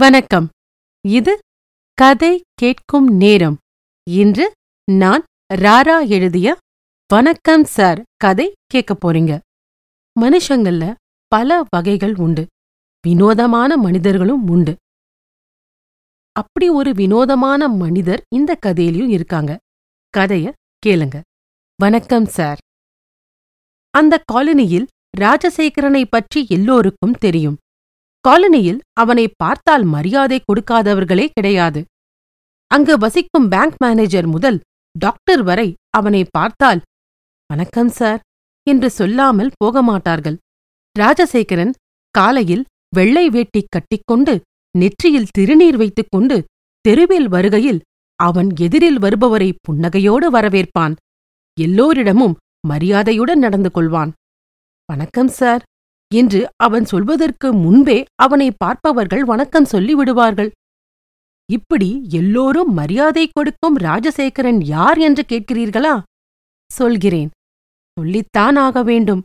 வணக்கம். இது கதை கேட்கும் நேரம். இன்று நான் ராரா எழுதிய வணக்கம் சார் கதை கேட்க போறீங்க. மனுஷங்கள்ல பல வகைகள் உண்டு. வினோதமான மனிதர்களும் உண்டு. அப்படி ஒரு வினோதமான மனிதர் இந்த கதையிலையும் இருக்காங்க. கதைய கேளுங்க. வணக்கம் சார். அந்த காலனியில் ராஜசேகரனை பற்றி எல்லோருக்கும் தெரியும். காலனியில் அவனை பார்த்தால் மரியாதை கொடுக்காதவர்களே கிடையாது. அங்கு வசிக்கும் பேங்க் மேனேஜர் முதல் டாக்டர் வரை அவனை பார்த்தால் வணக்கம் சார் என்று சொல்லாமல் போக மாட்டார்கள் ராஜசேகரன் காலையில் வெள்ளை வேட்டி கட்டிக்கொண்டு நெற்றியில் திருநீர் வைத்துக்கொண்டு தெருவில் வருகையில் அவன் எதிரில் வருபவரை புன்னகையோடு வரவேற்பான். எல்லோரிடமும் மரியாதையுடன் நடந்து கொள்வான். வணக்கம் சார் என்று அவன் சொல்வதற்கு முன்பே அவனை பார்ப்பவர்கள் வணக்கம் சொல்லி விடுவார்கள் இப்படி எல்லோரும் மரியாதை கொடுக்கும் ராஜசேகரன் யார் என்று கேட்கிறீர்களா? சொல்கிறேன். சொல்லித்தான் ஆக வேண்டும்.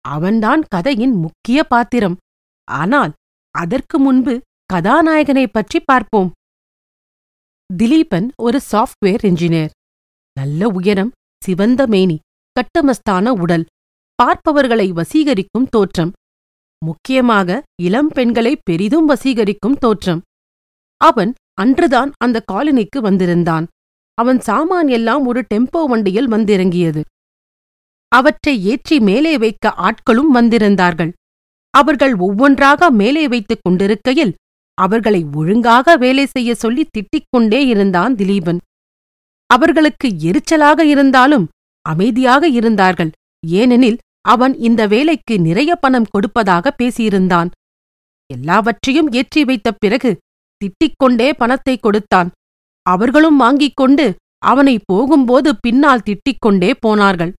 அவன்தான் கதையின் முக்கிய பாத்திரம். ஆனால் அதற்கு முன்பு கதாநாயகனைப் பற்றி பார்ப்போம். திலீபன் ஒரு சாஃப்ட்வேர் இன்ஜினியர் நல்ல உயரம் சிவந்த மேனி கட்டமஸ்தான உடல். பார்ப்பவர்களை வசீகரிக்கும் தோற்றம். முக்கியமாக இளம் பெண்களை பெரிதும் வசீகரிக்கும் தோற்றம். அவன் அன்றுதான் அந்த காலனிக்கு வந்திருந்தான். அவன் சாமான் எல்லாம் ஒரு டெம்போ வண்டியில் வந்திறங்கியது. அவற்றை ஏற்றி மேலே வைக்க ஆட்களும் வந்திருந்தார்கள். அவர்கள் ஒவ்வொன்றாக மேலே வைத்துக் கொண்டிருக்கையில் அவர்களை ஒழுங்காக வேலை செய்ய சொல்லி திட்டிக் கொண்டே இருந்தான் திலீபன். அவர்களுக்கு எரிச்சலாக இருந்தாலும் அமைதியாக இருந்தார்கள். ஏனெனில் அவன் இந்த வேலைக்கு நிறைய பணம் கொடுப்பதாக பேசியிருந்தான். எல்லாவற்றையும் ஏற்றி வைத்த பிறகு திட்டிக் கொண்டே பணத்தை கொடுத்தான். அவர்களும் வாங்கிக் கொண்டு அவனை போகும்போது பின்னால் திட்டிக் கொண்டே போனார்கள்.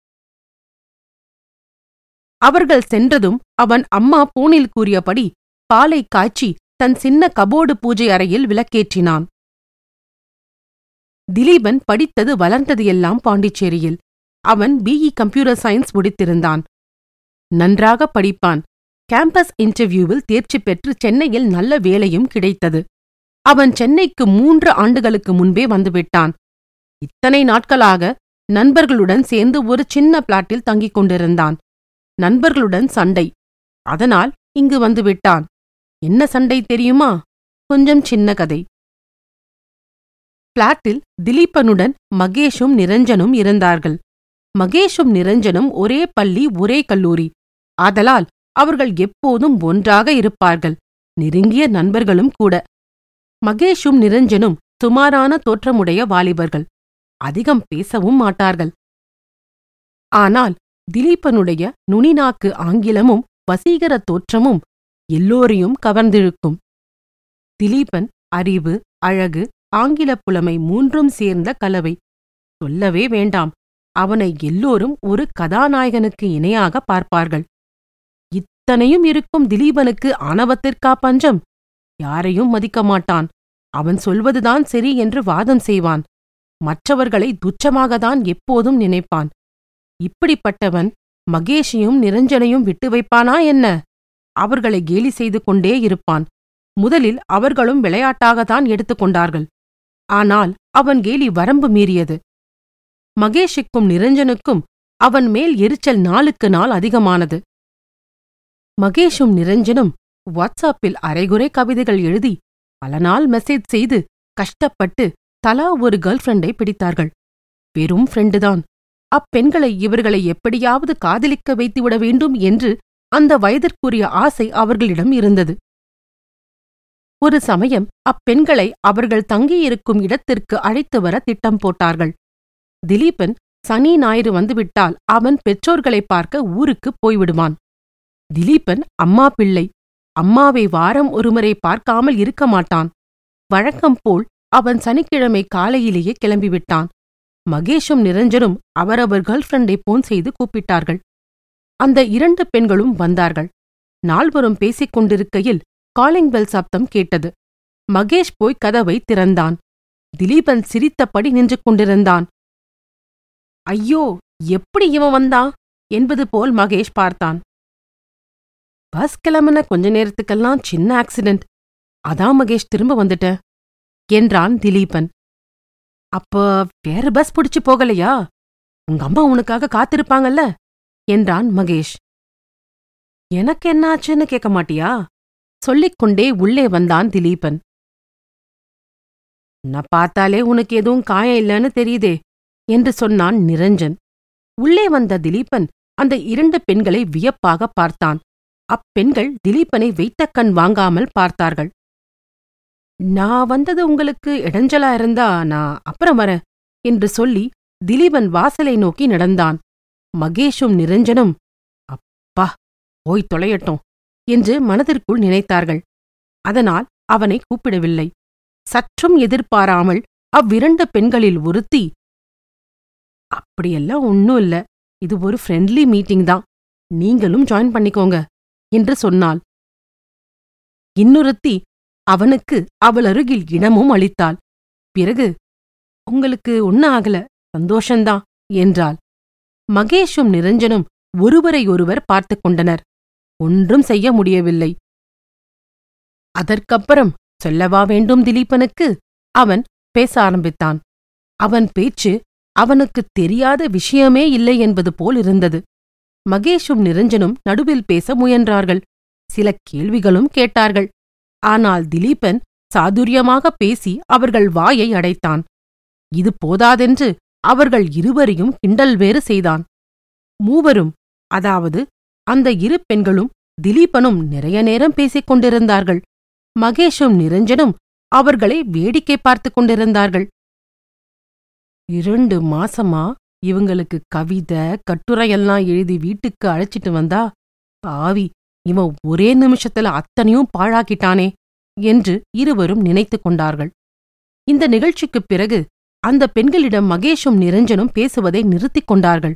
அவர்கள் சென்றதும் அவன் அம்மா பூனில் கூறியபடி பாலை காய்ச்சி தன் சின்ன கபோர்டு பூஜை அறையில் விளக்கேற்றினான். திலீபன் படித்தது வளர்ந்தது எல்லாம் பாண்டிச்சேரியில். அவன் பிஇ கம்ப்யூட்டர் சயின்ஸ் முடித்திருந்தான். நன்றாக படிப்பான். கேம்பஸ் இன்டர்வியூவில் தேர்ச்சி பெற்று சென்னையில் நல்ல வேலையும் கிடைத்தது. அவன் சென்னைக்கு மூன்று ஆண்டுகளுக்கு முன்பே வந்துவிட்டான். இத்தனை நாட்களாக நண்பர்களுடன் சேர்ந்து ஒரு சின்ன பிளாட்டில் தங்கிக் கொண்டிருந்தான். நண்பர்களுடன் சண்டை. அதனால் இங்கு வந்துவிட்டான். என்ன சண்டை தெரியுமா? கொஞ்சம் சின்ன கதை. பிளாட்டில் திலீபனுடன் மகேஷும் நிரஞ்சனும் இருந்தார்கள். மகேஷும் நிரஞ்சனும் ஒரே பள்ளி ஒரே கல்லூரி. ஆதலால் அவர்கள் எப்போதும் ஒன்றாக இருப்பார்கள். நெருங்கிய நண்பர்களும் கூட. மகேஷும் நிரஞ்சனும் சுமாரான தோற்றமுடைய வாலிபர்கள். அதிகம் பேசவும் மாட்டார்கள். ஆனால் திலீபனுடைய நுனிநாக்கு ஆங்கிலமும் வசீகர தோற்றமும் எல்லோரையும் கவர்ந்திழுக்கும். திலீபன் அறிவு அழகு ஆங்கிலப் புலமை மூன்றும் சேர்ந்த கலவை. சொல்லவே வேண்டாம். அவனை எல்லோரும் ஒரு கதாநாயகனுக்கு இணையாக பார்ப்பார்கள். இத்தனையும் இருக்கும் திலீபனுக்கு ஆணவத்திற்கா பஞ்சம்? யாரையும் மதிக்க மாட்டான். அவன் சொல்வதுதான் சரி என்று வாதம் செய்வான். மற்றவர்களை துச்சமாகத்தான் எப்போதும் நினைப்பான். இப்படிப்பட்டவன் மகேஷையும் நிரஞ்சனையும் விட்டு வைப்பானா என்ன? அவர்களை கேலி செய்து கொண்டே இருப்பான். முதலில் அவர்களும் விளையாட்டாகத்தான் எடுத்துக்கொண்டார்கள் ஆனால் அவன் கேலி வரம்பு மீறியது. மகேஷுக்கும் நிரஞ்சனுக்கும் அவன் மேல் எரிச்சல் நாளுக்கு நாள் அதிகமானது. மகேஷும் நிரஞ்சனும் வாட்ஸ்அப்பில் அரைகுறை கவிதைகள் எழுதி பல நாள் மெசேஜ் செய்து கஷ்டப்பட்டு தலா ஒரு கேர்ள் ஃப்ரெண்டை பிடித்தார்கள். வெறும் ஃப்ரெண்டுதான் அப்பெண்களை இவர்களை எப்படியாவது காதலிக்க வைத்துவிட வேண்டும் என்று அந்த வயதிற்குரிய ஆசை அவர்களிடம் இருந்தது. ஒரு சமயம் அப்பெண்களை அவர்கள் தங்கியிருக்கும் இடத்திற்கு அழைத்து வர திட்டம் போட்டார்கள். திலீபன் சனி ஞாயிறு வந்துவிட்டால் அவன் பெற்றோர்களை பார்க்க ஊருக்கு போய்விடுவான். திலீபன் அம்மா பிள்ளை அம்மாவை வாரம் ஒருமுறை பார்க்காமல் இருக்க மாட்டான். வழக்கம் போல் அவன் சனிக்கிழமை காலையிலேயே கிளம்பிவிட்டான். மகேஷும் நிரஞ்சனும் அவரவர் கேர்ள் ஃப்ரெண்டை போன் செய்து கூப்பிட்டார்கள். அந்த இரண்டு பெண்களும் வந்தார்கள். நால்வரும் பேசிக் கொண்டிருக்கையில் காலிங் பெல் சப்தம் கேட்டது. மகேஷ் போய் கதவை திறந்தான். திலீபன் சிரித்தபடி நின்று கொண்டிருந்தான். ஐயோ எப்படி இவன் வந்தான்? என்பது போல் மகேஷ் பார்த்தான். பஸ் கிளம்புன கொஞ்ச நேரத்துக்கெல்லாம் சின்ன ஆக்சிடென்ட் அதான் மகேஷ் திரும்ப வந்துட்டேன். என்றான் திலீபன். அப்ப வேற பஸ் பிடிச்சு போகலையா? உங்க அம்மா உனக்காக காத்திருப்பாங்கல்ல? என்றான் மகேஷ். எனக்கு என்னாச்சுன்னு கேட்க மாட்டியா? சொல்லிக்கொண்டே உள்ளே வந்தான் திலீபன். நான் பார்த்தாலே உனக்கு எதுவும் காயம் இல்லைன்னு தெரியுதே என்று சொன்னான் நிரஞ்சன். உள்ளே வந்த திலீபன் அந்த இரண்டு பெண்களை வியப்பாக பார்த்தான். அப்பெண்கள் திலீபனை வைத்த கண் வாங்காமல் பார்த்தார்கள். நான் வந்தது உங்களுக்கு இடைஞ்சலா இருந்தா நான் அப்புறம் வரேன் என்று சொல்லி திலீபன் வாசலை நோக்கி நடந்தான். மகேஷும் நிரஞ்சனும் அப்பா போய் தொலையட்டும் என்று மனதிற்குள் நினைத்தார்கள். அதனால் அவனை கூப்பிடவில்லை. சற்றும் எதிர்பாராமல் அவ்விரண்டு பெண்களில் ஒருத்தி அப்படியெல்லாம் ஒன்னும் இல்ல இது ஒரு ஃப்ரெண்ட்லி மீட்டிங் தான். நீங்களும் ஜாயின் பண்ணிக்கோங்க என்று சொன்னாள். இன்னொருத்தி அவனுக்கு அவள் அருகில் இனமும் அளித்தாள். பிறகு உங்களுக்கு ஒன்னும் ஆகல சந்தோஷந்தான் என்றாள். மகேஷும் நிரஞ்சனும் ஒருவரையொருவர் பார்த்துக் கொண்டனர். ஒன்றும் செய்ய முடியவில்லை. அதற்கப்புறம் சொல்லவா வேண்டும் திலீபனுக்கு? அவன் பேச ஆரம்பித்தான். அவன் பேச்சு அவனுக்குத் தெரியாத விஷயமே இல்லை என்பது போல் இருந்தது. மகேஷும் நிரஞ்சனும் நடுவில் பேச முயன்றார்கள். சில கேள்விகளும் கேட்டார்கள். ஆனால் திலீபன் சாதுரியமாக பேசி அவர்கள் வாயை அடைத்தான். இது போதாதென்று அவர்கள் இருவரையும் கிண்டல் வேறு செய்தான். மூவரும் அதாவது அந்த இரு பெண்களும் திலீபனும் நிறைய நேரம் பேசிக் கொண்டிருந்தார்கள். மகேஷும் நிரஞ்சனும் அவர்களை வேடிக்கை பார்த்துக் கொண்டிருந்தார்கள். இரண்டு மாசமா இவங்களுக்கு கவிதை கட்டுரையெல்லாம் எழுதி வீட்டுக்கு அழைச்சிட்டு வந்தா பாவி இவன் ஒரே நிமிஷத்துல அத்தனையும் பாழாக்கிட்டானே என்று இருவரும் நினைத்துக் கொண்டார்கள். இந்த நிகழ்ச்சிக்குப் பிறகு அந்த பெண்களிடம் மகேஷும் நிரஞ்சனும் பேசுவதை நிறுத்திக் கொண்டார்கள்.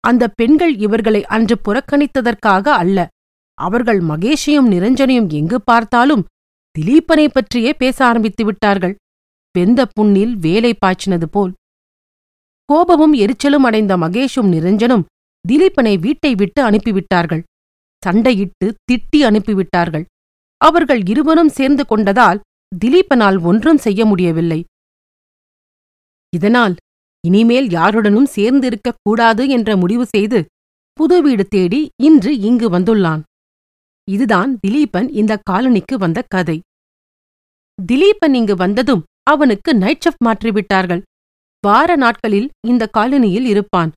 அந்த பெண்கள் இவர்களை அன்று புறக்கணித்ததற்காக அல்ல அவர்கள் மகேஷையும் நிரஞ்சனையும் எங்கு பார்த்தாலும் திலீபனை பற்றியே பேச ஆரம்பித்து விட்டார்கள். வெந்த புண்ணில் வேலை பாய்ச்சினது போல் கோபமும் எரிச்சலும் அடைந்த மகேஷும் நிரஞ்சனும் திலீபனை வீட்டை விட்டு அனுப்பிவிட்டார்கள். சண்டையிட்டு திட்டி அனுப்பிவிட்டார்கள். அவர்கள் இருவரும் சேர்ந்து கொண்டதால் திலீபனால் ஒன்றும் செய்ய முடியவில்லை. இதனால் இனிமேல் யாருடனும் சேர்ந்திருக்கக் கூடாது என்ற முடிவு செய்து புது வீடு தேடி இன்று இங்கு வந்துள்ளான். இதுதான் திலீபன் இந்த காலனிக்கு வந்த கதை. திலீபன் இங்கு வந்ததும் அவனுக்கு நைட் ஷிஃப்ட் மாற்றிவிட்டார்கள். வார நாட்களில் இந்த காலனியில் இருப்பான்.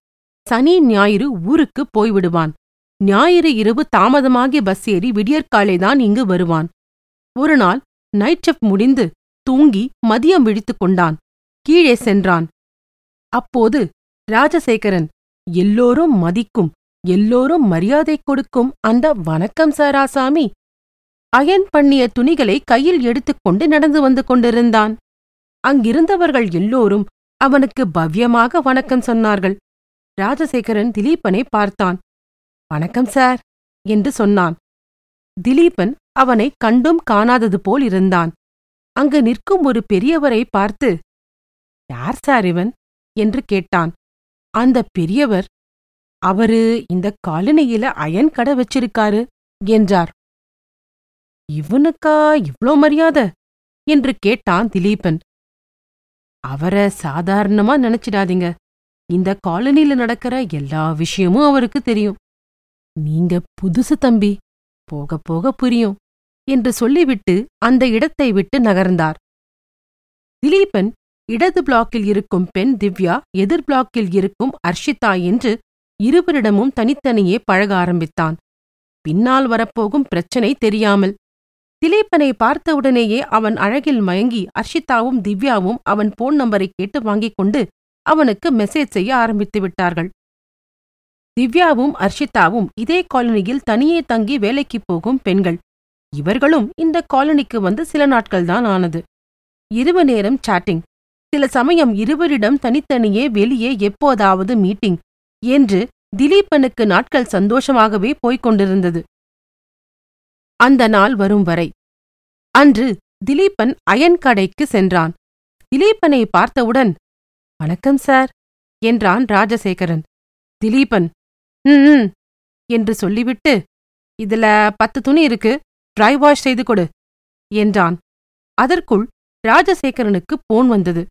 சனி ஞாயிறு ஊருக்கு போய்விடுவான். ஞாயிறு இரவு தாமதமாகி பஸ் ஏறி விடியற்காலைதான் இங்கு வருவான். ஒரு நாள் நைட் ஷிஃப்ட் முடிந்து தூங்கி மதியம் விழித்துக் கொண்டான். கீழே சென்றான். அப்போது ராஜசேகரன் எல்லோரும் மதிக்கும் எல்லோரும் மரியாதை கொடுக்கும் அந்த வணக்கம் சாராசாமி. அயன் பண்ணிய துணிகளை கையில் எடுத்துக்கொண்டு நடந்து வந்து கொண்டிருந்தான். அங்கிருந்தவர்கள் எல்லோரும் அவனுக்கு பவ்யமாக வணக்கம் சொன்னார்கள். ராஜசேகரன் திலீபனை பார்த்தான். வணக்கம் சார் என்று சொன்னான். திலீபன் அவனை கண்டும் காணாதது போல் இருந்தான். அங்கு நிற்கும் ஒரு பெரியவரை பார்த்து யார் சார் இவன்? என்று கேட்டான். அந்த பெரியவர் அவரு இந்த காலனியில அயன் கடை வச்சிருக்காரு என்றார். இவனுக்கா இவ்ளோ மரியாதை? என்று கேட்டான் திலீபன் அவரை சாதாரணமா நினைச்சிடாதீங்க. இந்த காலனில நடக்கிற எல்லா விஷயமும் அவருக்கு தெரியும். நீங்க புதுசு தம்பி போக போக புரியும் என்று சொல்லிவிட்டு அந்த இடத்தை விட்டு நகர்ந்தார். திலீபன் இடது பிளாக்கில் இருக்கும் பெண் திவ்யா எதிர் பிளாக்கில் இருக்கும் அர்ஷிதா என்று இருவரிடமும் தனித்தனியே பழக ஆரம்பித்தான். பின்னால் வரப்போகும் பிரச்சனை தெரியாமல் திலீபனை பார்த்தவுடனேயே அவன் அழகில் மயங்கி அர்ஷிதாவும் திவ்யாவும் அவன் போன் நம்பரை கேட்டு வாங்கிக் கொண்டு அவனுக்கு மெசேஜ் செய்ய ஆரம்பித்து விட்டார்கள். திவ்யாவும் அர்ஷிதாவும் இதே காலனியில் தனியே தங்கி வேலைக்குப் போகும் பெண்கள். இவர்களும் இந்த காலனிக்கு வந்து சில நாட்கள்தான் ஆனது. இரவு நேரம் சாட்டிங் சில சமயம் இருவரிடம் தனித்தனியே வெளியே எப்போதாவது மீட்டிங் என்று திலீபனுக்கு நாட்கள் சந்தோஷமாகவே போய்க் கொண்டிருந்தது. அந்த நாள் வரும் வரை. அன்று திலீபன் அயன் கடைக்கு சென்றான். திலீபனை பார்த்தவுடன் வணக்கம் சார் என்றான் ராஜசேகரன். திலீபன் ம் என்று சொல்லிவிட்டு இதுல பத்து துணி இருக்கு ட்ரை வாஷ் செய்து கொடு என்றான். அதற்குள் ராஜசேகரனுக்கு போன் வந்தது.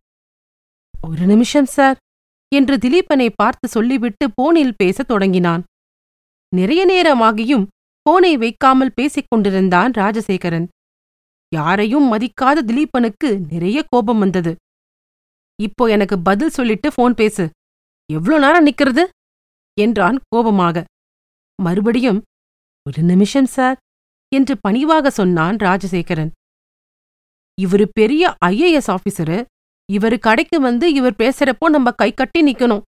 ஒரு நிமிஷம் சார் என்று திலீபனை பார்த்து சொல்லிவிட்டு போனில் பேசத் தொடங்கினான். நிறைய நேரமாகியும் போனை வைக்காமல் பேசிக் கொண்டிருந்தான் ராஜசேகரன். யாரையும் மதிக்காத திலீபனுக்கு நிறைய கோபம் வந்தது. இப்போ எனக்கு பதில் சொல்லிட்டு போன் பேசு. எவ்ளோ நேரம் நிக்கிறது? என்றான் கோபமாக. மறுபடியும் ஒரு நிமிஷம் சார் என்று பணிவாக சொன்னான் ராஜசேகரன். இவரு பெரிய ஐஏஎஸ் ஆபீசரு இவரு கடைக்கு வந்து இவர் பேசுறப்போ நம்ம கை கட்டி நிக்கணும்.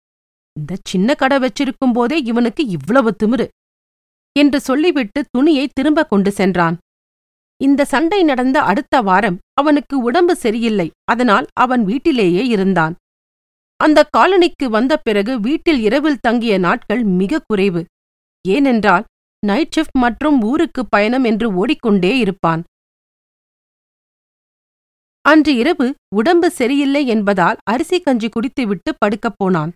இந்த சின்ன கடை வச்சிருக்கும் போதே இவனுக்கு இவ்வளவு திமிரு. என்று சொல்லிவிட்டு துணியை திரும்ப கொண்டு சென்றான். இந்த சண்டை நடந்த அடுத்த வாரம் அவனுக்கு உடம்பு சரியில்லை. அதனால் அவன் வீட்டிலேயே இருந்தான். அந்த காலனிக்கு வந்த பிறகு வீட்டில் இரவில் தங்கிய நாட்கள் மிக குறைவு. ஏனென்றால் நைட் ஷிஃப்ட் மற்றும் ஊருக்கு பயணம் என்று ஓடிக்கொண்டே இருப்பான். அன்று இரவு உடம்பு சரியில்லை என்பதால் அரிசி கஞ்சி குடித்துவிட்டு படுக்கப் போனான்.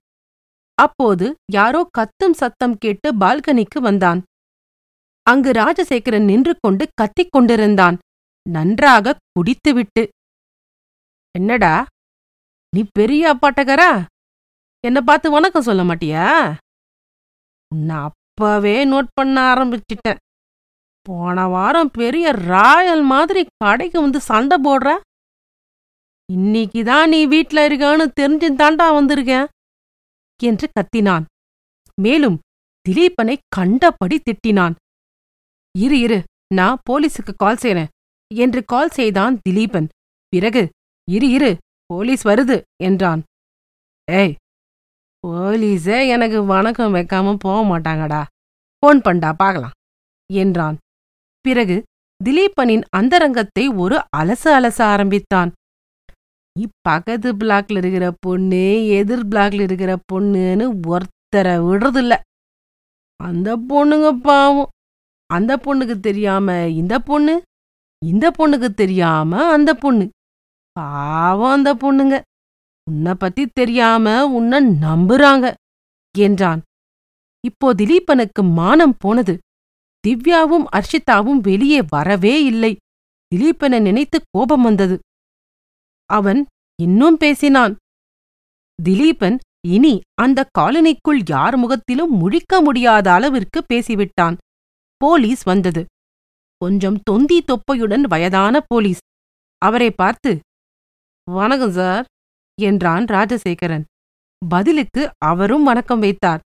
அப்போது யாரோ கத்தும் சத்தம் கேட்டு பால்கனிக்கு வந்தான். அங்கு ராஜசேகரன் நின்று கொண்டு கத்திக் கொண்டிருந்தான். நன்றாக குடித்துவிட்டு என்னடா நீ பெரிய அப்பாட்டகரா? என்ன பார்த்து வணக்கம் சொல்ல மாட்டியா? உன்னை அப்பவே நோட் பண்ண ஆரம்பிச்சிட்டேன். போன வாரம் பெரிய ராயல் மாதிரி கடைக்கு வந்து சண்டை போடுற? இன்னைக்கு தான் நீ வீட்ல இருக்கான்னு தெரிஞ்சு தாண்டா வந்திருக்கேன் என்று கத்தினான். மேலும் திலீபனை கண்டபடி திட்டினான். இரு இரு. நான் போலீஸுக்கு கால் செய்றேன். என்று கால் செய்தான் திலீபன். பிறகு இரு இரு. போலீஸ் வருது என்றான். ஏய் போலீஸே எனக்கு வணக்கம் வைக்காம போக மாட்டாங்கடா. போன் பண்டா பார்க்கலாம் என்றான். பிறகு திலீபனின் அந்தரங்கத்தை ஒரு அலச அலச ஆரம்பித்தான். நீ பக்கத்து பிளாக்ல இருக்கிற பொண்ணு எதிர் பிளாக்ல இருக்கிற பொண்ணுன்னு ஒருத்தரை விடுறதில்ல. அந்த பொண்ணுங்க பாவம். அந்த பொண்ணுக்கு தெரியாம இந்த பொண்ணு இந்த பொண்ணுக்கு தெரியாம அந்த பொண்ணு. பாவம் அந்த பொண்ணுங்க. உன்னை பத்தி தெரியாம உன்னை நம்புறாங்க என்றான். இப்போ திலீபனுக்கு மானம் போனது. திவ்யாவும் அர்ஷிதாவும் வெளியே வரவே இல்லை. திலீபனை நினைத்து கோபம் வந்தது. அவன் இன்னும் பேசினான். திலீபன் இனி அந்த காலனிக்குள் யார் முகத்திலும் முழிக்க முடியாத அளவிற்கு பேசிவிட்டான். போலீஸ் வந்தது. கொஞ்சம் தொந்தி தொப்பையுடன் வயதான போலீஸ். அவரை பார்த்து வணக்கம் சார் என்றான் ராஜசேகரன். பதிலுக்கு அவரும் வணக்கம் வைத்தார்.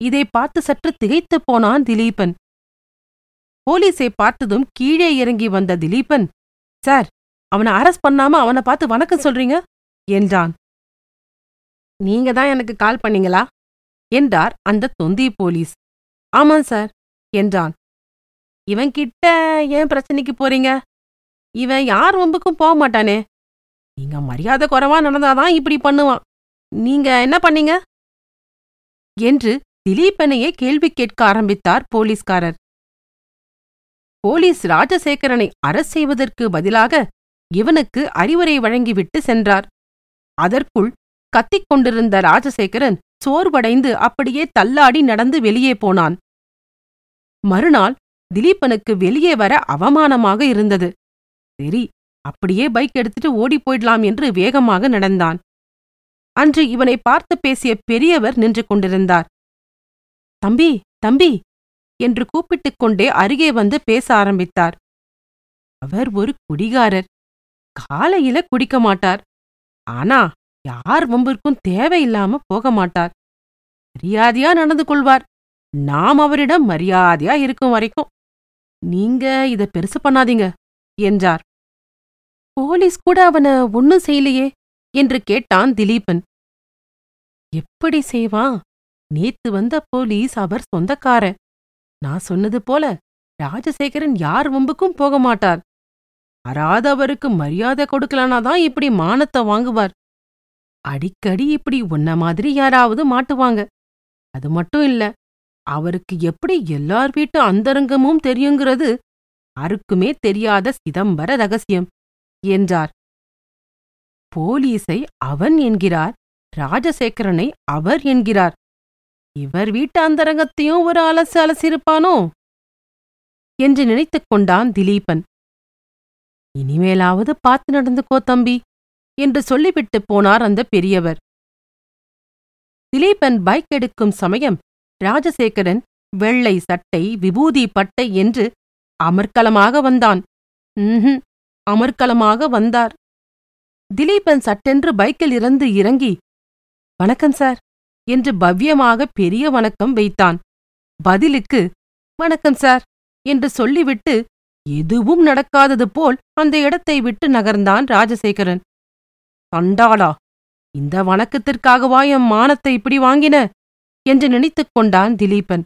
இதை பார்த்து சற்று திகைத்துப் போனான் திலீபன். போலீஸை பார்த்ததும் கீழே இறங்கி வந்த திலீபன் சார் அவனை அரெஸ்ட் பண்ணாம அவனை பார்த்து வணக்கம் சொல்றீங்க? என்றான். நீங்க தான் எனக்கு கால் பண்ணீங்களா? என்றார் அந்த தொந்தி போலீஸ். ஆமாம் சார் என்றான். இவன் கிட்ட ஏன் பிரச்சனைக்கு போறீங்க? இவன் யார் வம்புக்கும் போக மாட்டானே. நீங்க மரியாதை குறைவா நடந்தாதான் இப்படி பண்ணுவான். நீங்க என்ன பண்ணீங்க? என்று திலீபனையே கேள்வி கேட்க ஆரம்பித்தார் போலீஸ்காரர். போலீஸ் ராஜசேகரனை அரசு செய்வதற்கு பதிலாக இவனுக்கு அறிவுரை வழங்கிவிட்டு சென்றார். அதற்குள் கத்திக் கொண்டிருந்த ராஜசேகரன் சோர்வடைந்து அப்படியே தள்ளாடி நடந்து வெளியே போனான். மறுநாள் திலீபனுக்கு வெளியே வர அவமானமாக இருந்தது. சரி அப்படியே பைக் எடுத்துட்டு ஓடிப் போயிடலாம் என்று வேகமாக நடந்தான். அன்று இவனை பார்த்து பேசிய பெரியவர் நின்று கொண்டிருந்தார். தம்பி தம்பி என்று கூப்பிட்டுக் கொண்டே அருகே வந்து பேச ஆரம்பித்தார். அவர் ஒரு குடிகாரர். காலையில குடிக்க மாட்டார். ஆனா யார் வம்பிற்கும் தேவையில்லாம போக மாட்டார். மரியாதையா நடந்து கொள்வார். நாம் அவரிடம் மரியாதையா இருக்கும் வரைக்கும் நீங்க இத பெருசு பண்ணாதீங்க என்றார். போலீஸ் கூட அவன ஒன்னும் செய்யலையே என்று கேட்டான் திலீபன். எப்படி செய்வான்? நேத்து வந்த போலீஸ் அவர் சொந்தக்காரன். நான் சொன்னது போல ராஜசேகரன் யார் வம்புக்கும் போக மாட்டார். யாராவது அவருக்கு மரியாதை கொடுக்கலனாதான் இப்படி மானத்தை வாங்குவார். அடிக்கடி இப்படி உன்ன மாதிரி யாராவது மாட்டுவாங்க. அது மட்டும் இல்ல அவருக்கு எப்படி எல்லார் வீட்டு அந்தரங்கமும் தெரியுங்கிறது யாருக்குமே தெரியாத சிதம்பர ரகசியம் என்றார். போலீஸை அவன் என்கிறார் ராஜசேகரனை அவர் என்கிறார். இவர் வீட்டு அந்தரங்கத்தையும் ஒரு அலசு அலசிருப்பானோ என்று நினைத்துக் கொண்டான் திலீபன். இனிமேலாவது பார்த்து நடந்துக்கோ தம்பி என்று சொல்லிவிட்டு போனார் அந்த பெரியவர். திலீபன் பைக் எடுக்கும் சமயம் ராஜசேகரன் வெள்ளை சட்டை விபூதி பட்டை என்று அமர்க்கலமாக வந்தான். ம்ஹும் அமர்க்கலமாக வந்தார். திலீபன் சட்டென்று பைக்கில் இருந்து இறங்கி வணக்கம் சார் என்று பவ்யமாக பெரிய வணக்கம் வைத்தான். பதிலுக்கு வணக்கம் சார் என்று சொல்லிவிட்டு எதுவும் நடக்காதது போல் அந்த இடத்தை விட்டு நகர்ந்தான் ராஜசேகரன். கண்டாளா இந்த வணக்கத்திற்காகவா என் மானத்தை இப்படி வாங்கின? என்று நினைத்துக் கொண்டான் திலீபன்.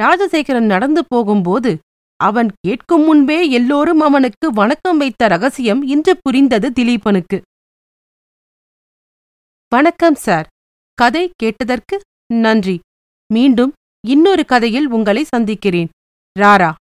ராஜசேகரன் நடந்து போகும்போது அவன் கேட்கும் முன்பே எல்லோரும் அவனுக்கு வணக்கம் வைத்த ரகசியம் இன்று புரிந்தது திலீபனுக்கு. வணக்கம் சார். கதை கேட்டதற்கு நன்றி. மீண்டும் இன்னொரு கதையில் உங்களை சந்திக்கிறேன். ராரா.